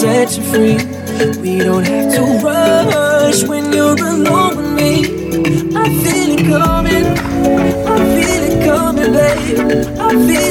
set you free. We don't have to rush when you're alone with me. I feel it coming. I feel it coming, babe. I feel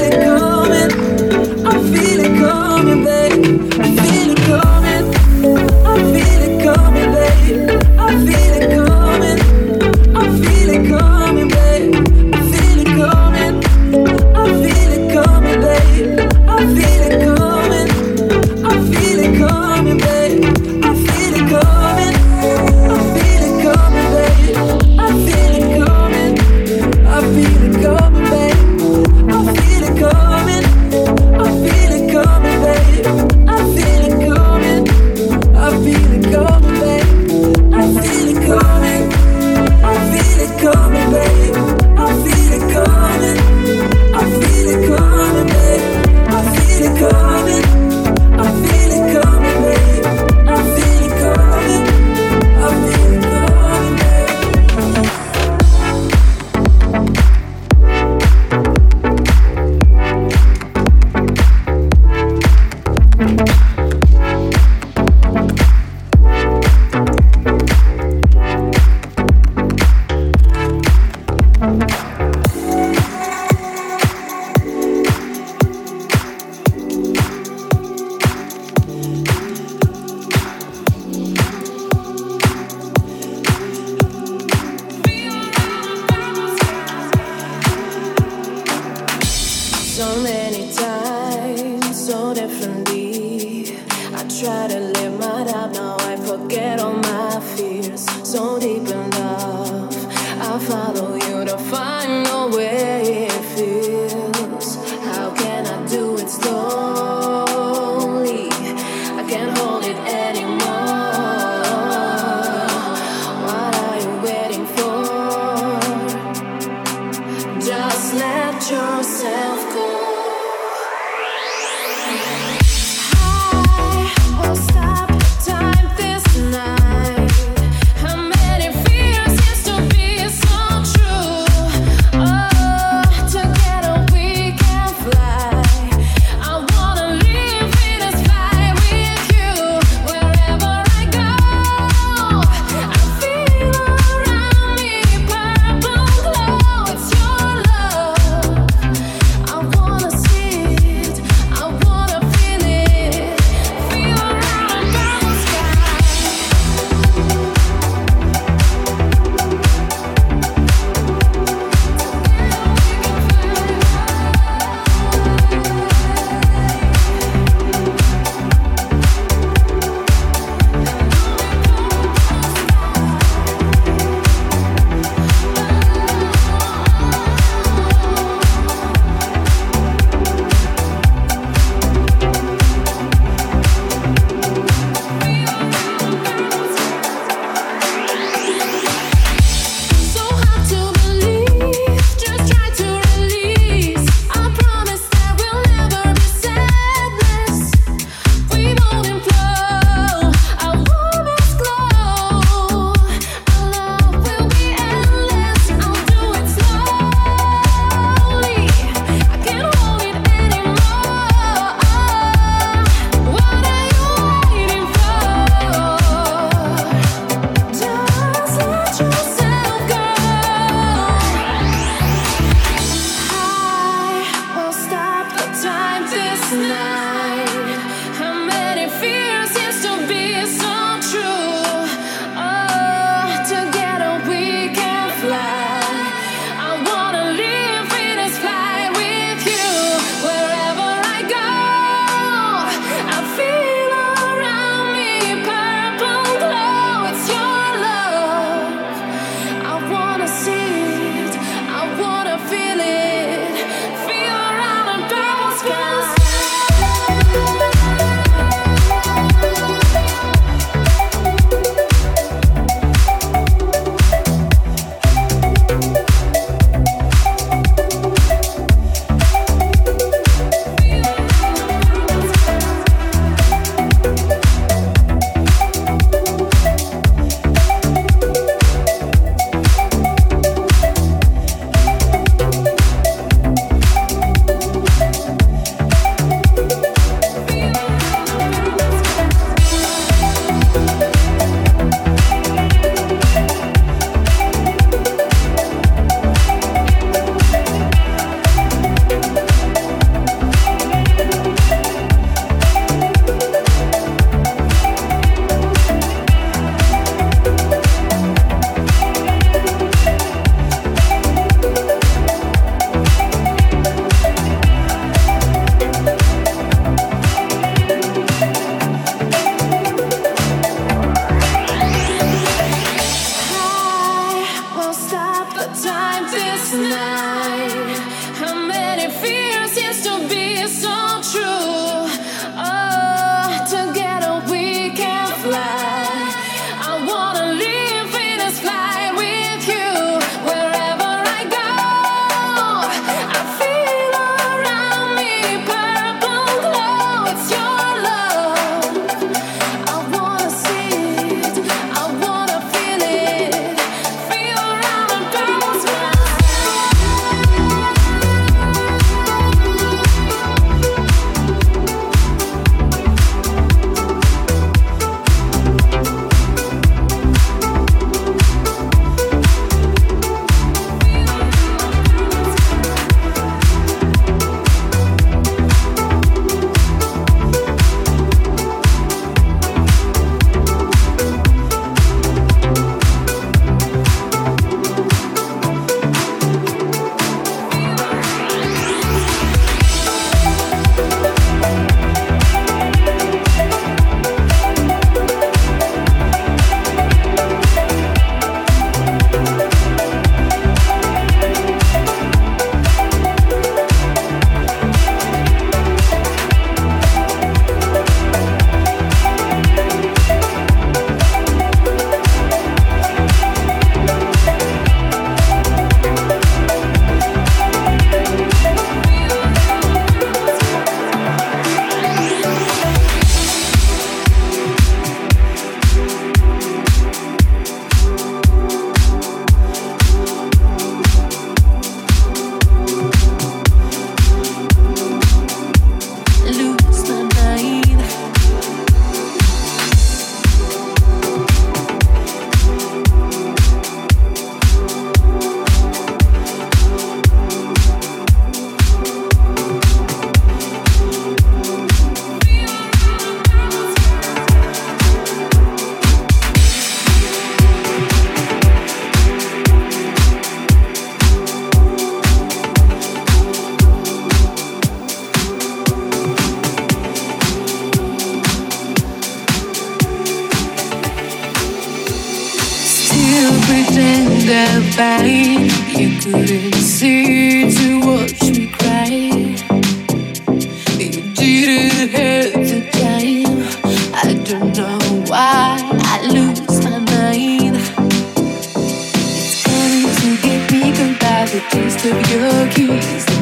there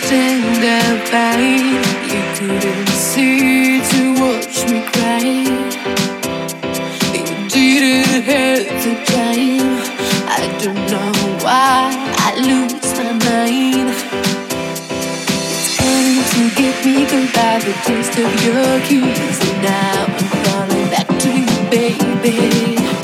pretend I fight. You couldn't see to watch me cry. You didn't hurt the time. I don't know why I lose my mind. It's coming to get me Goodbye, the taste of your kiss, and now I'm falling back to you, baby.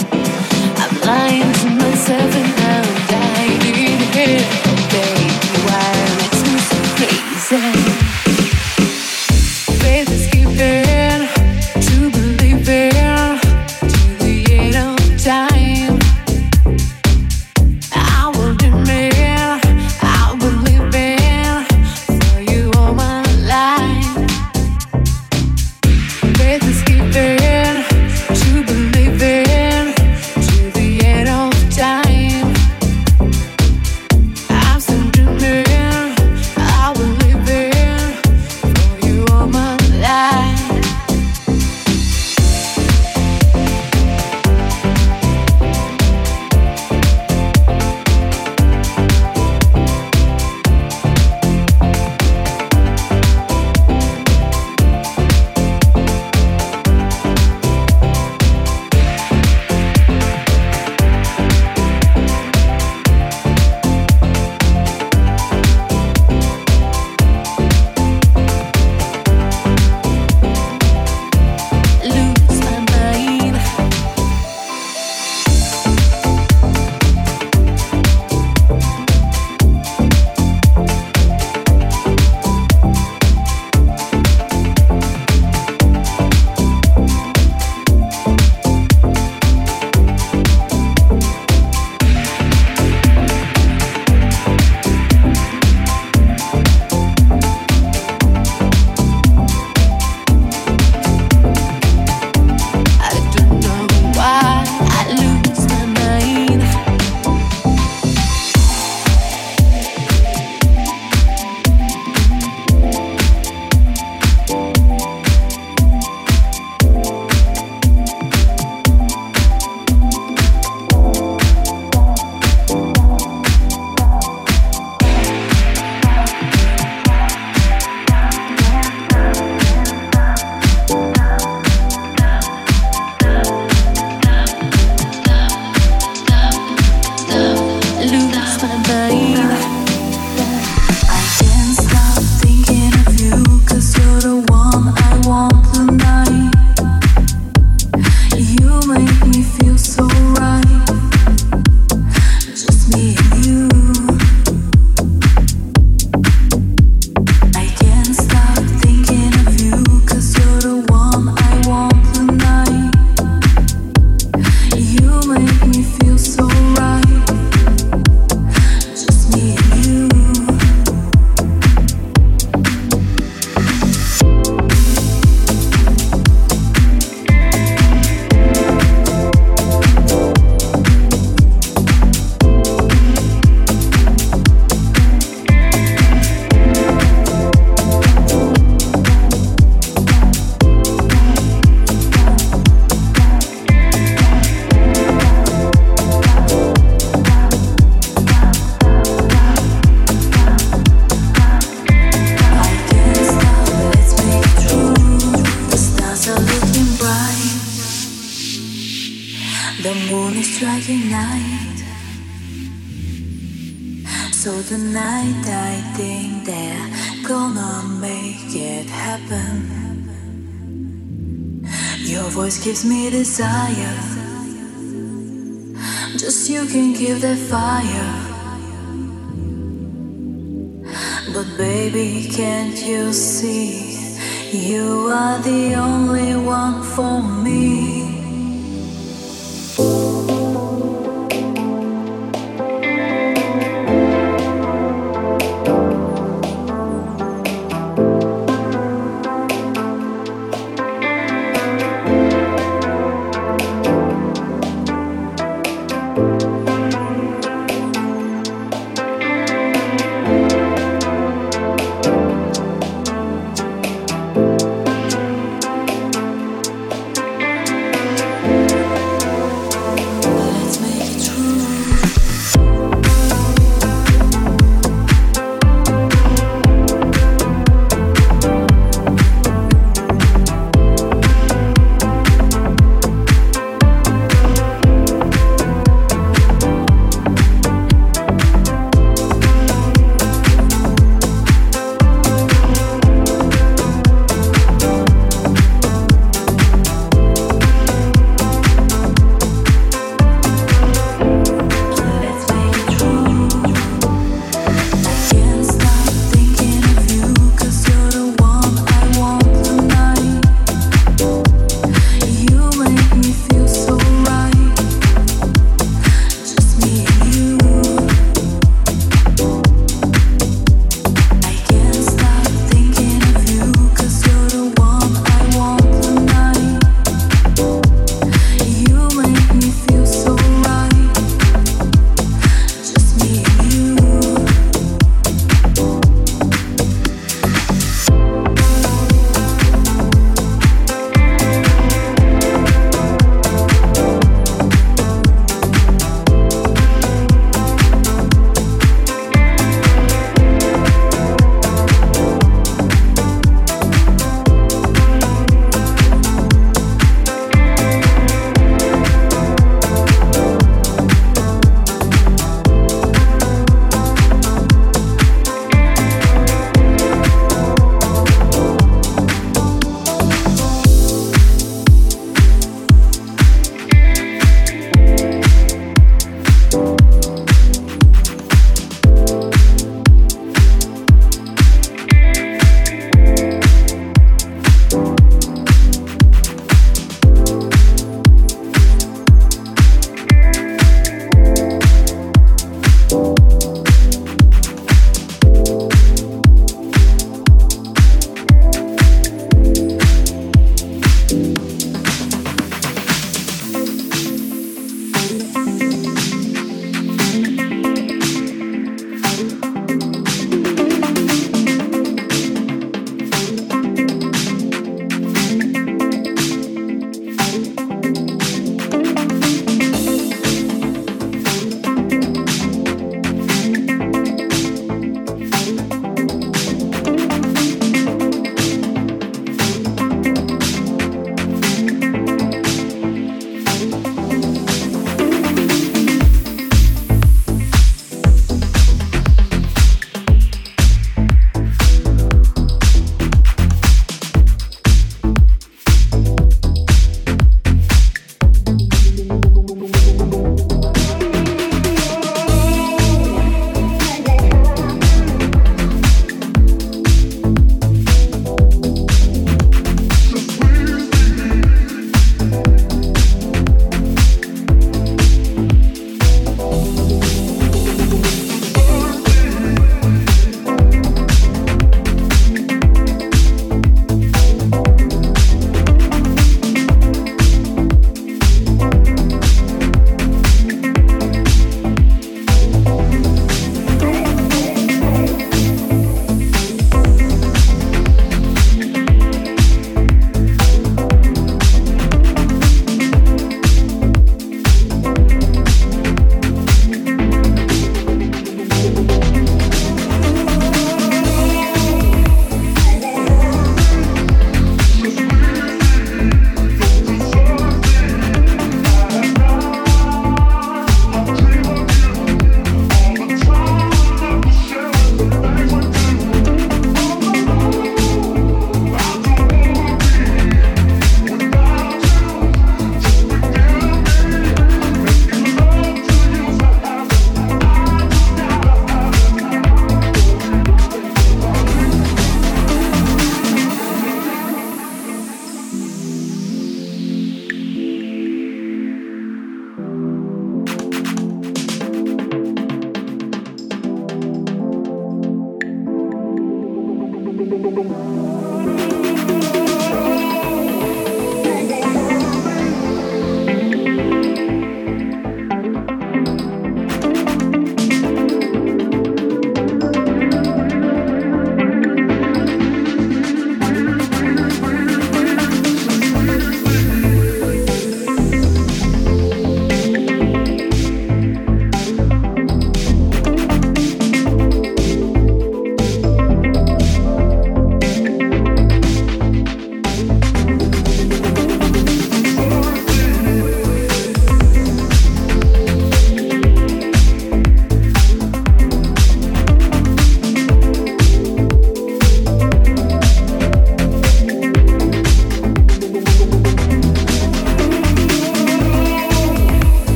gives me desire. Just you can give that fire. But baby, can't you see? You are the only one for me.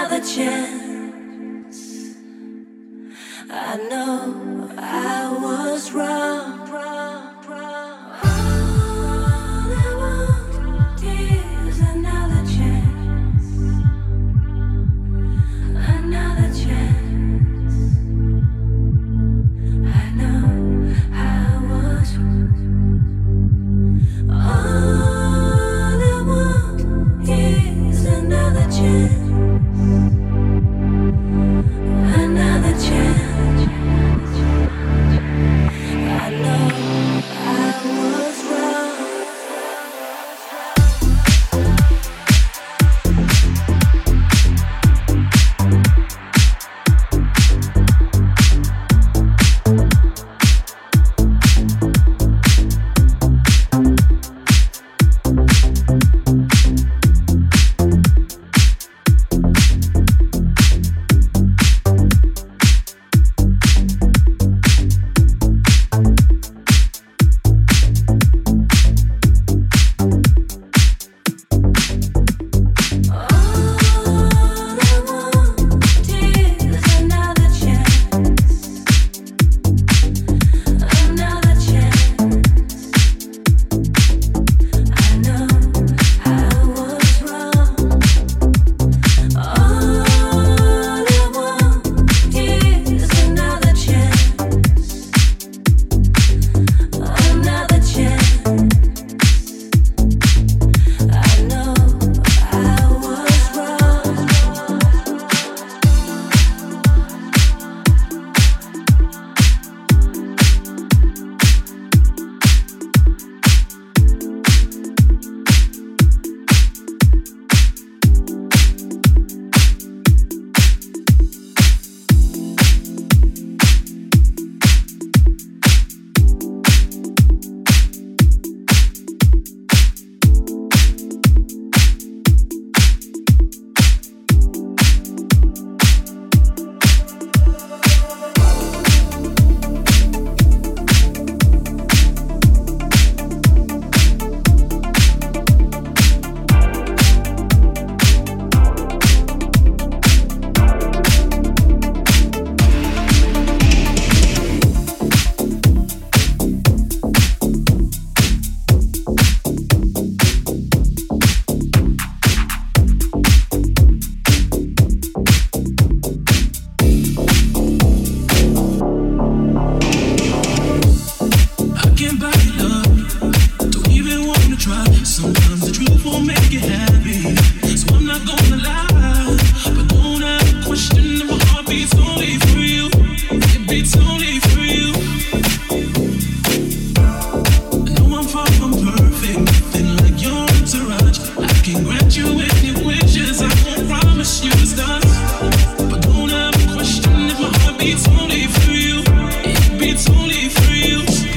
another chance. I know I was wrong. for you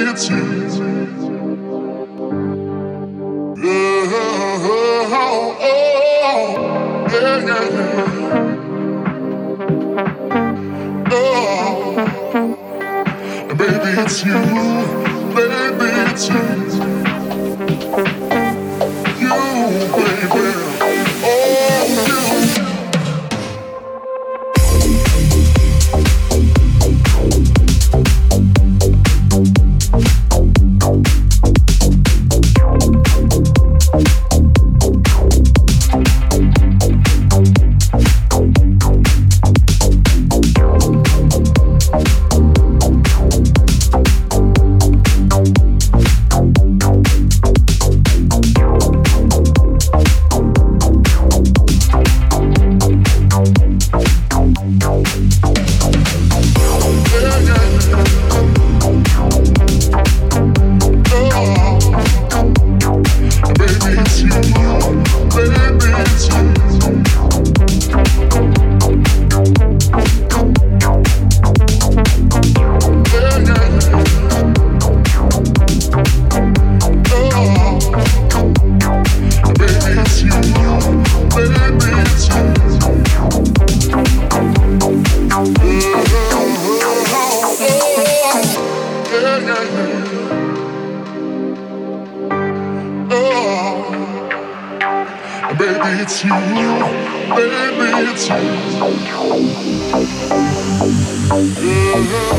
it's you. Oh, yeah, yeah, yeah. Oh, baby, it's you. Baby, it's you. Mm-hmm.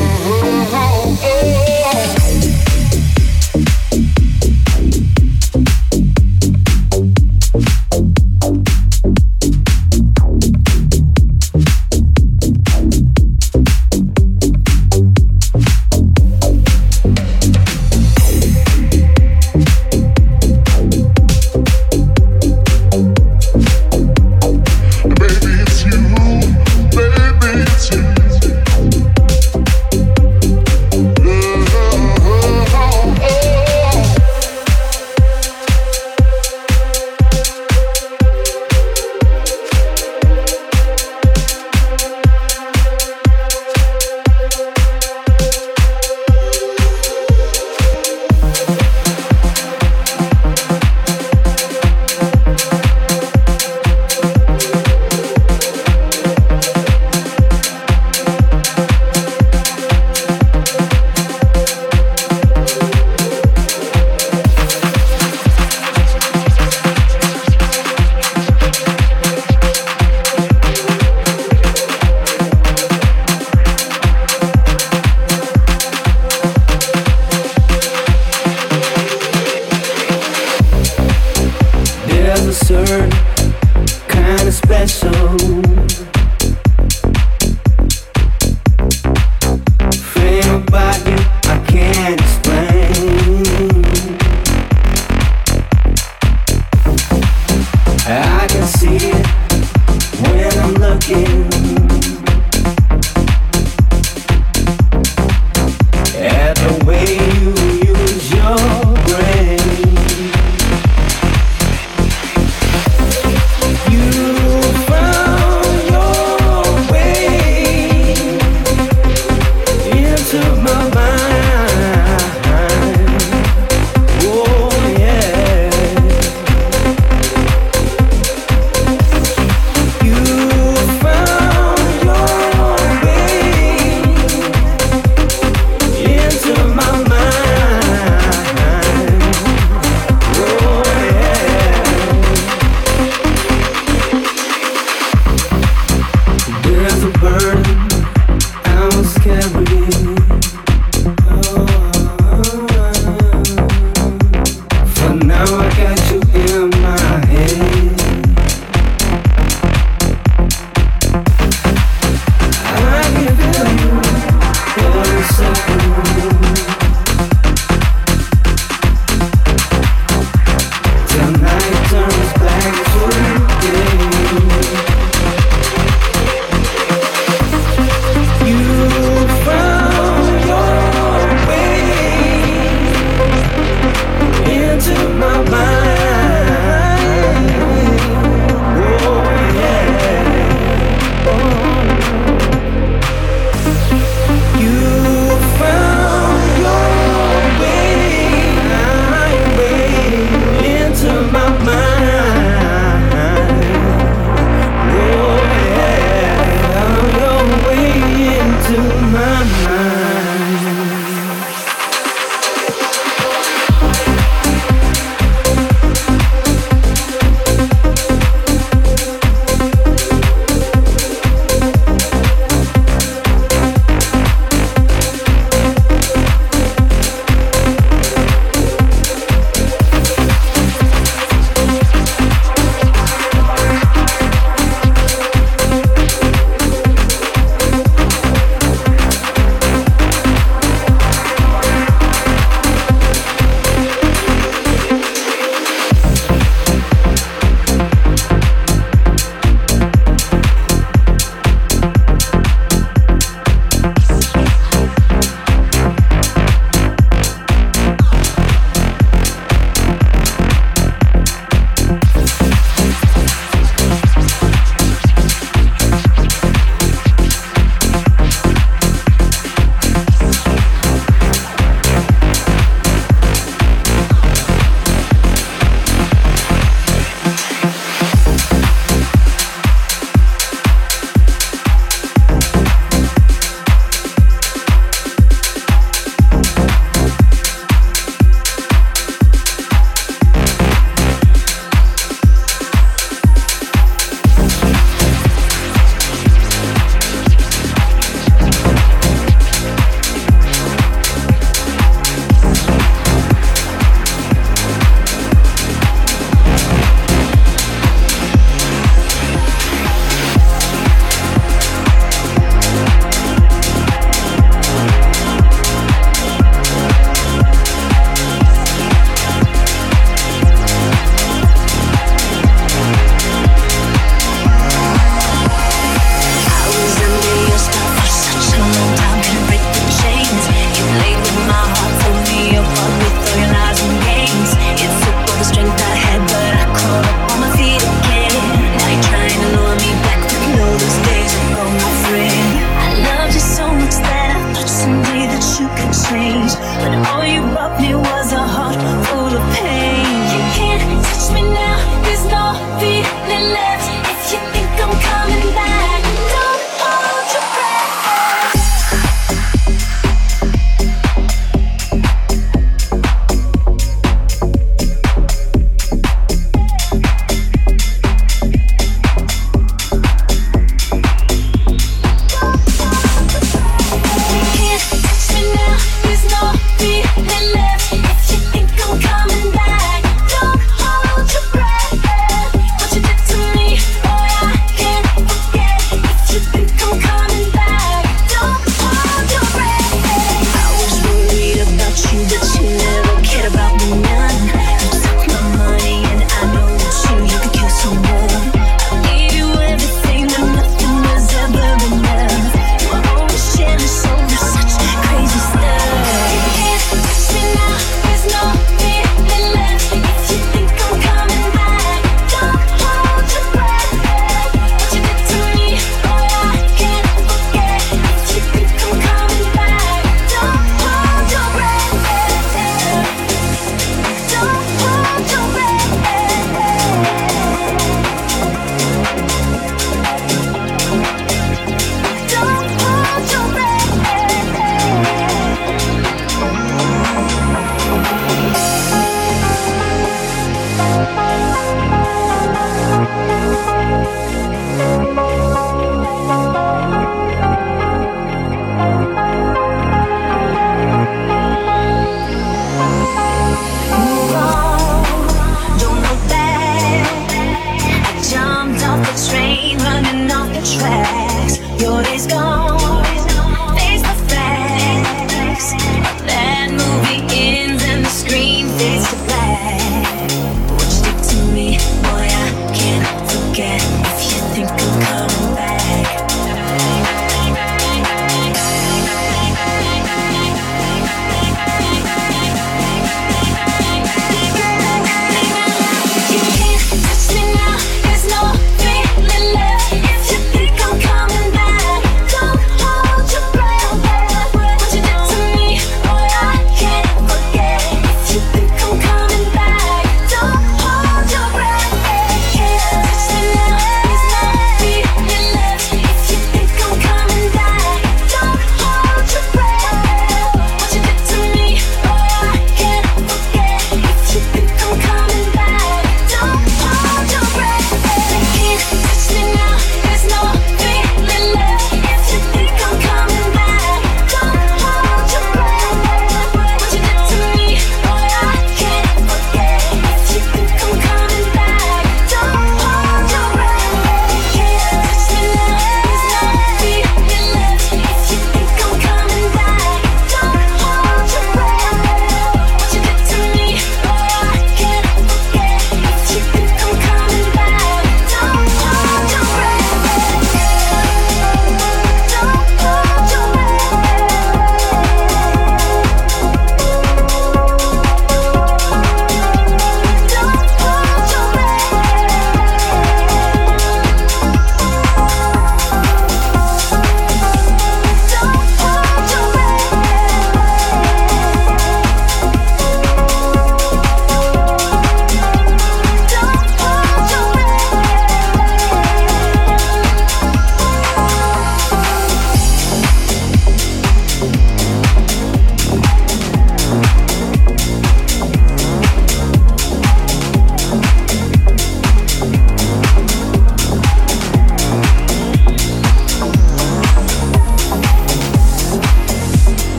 see it.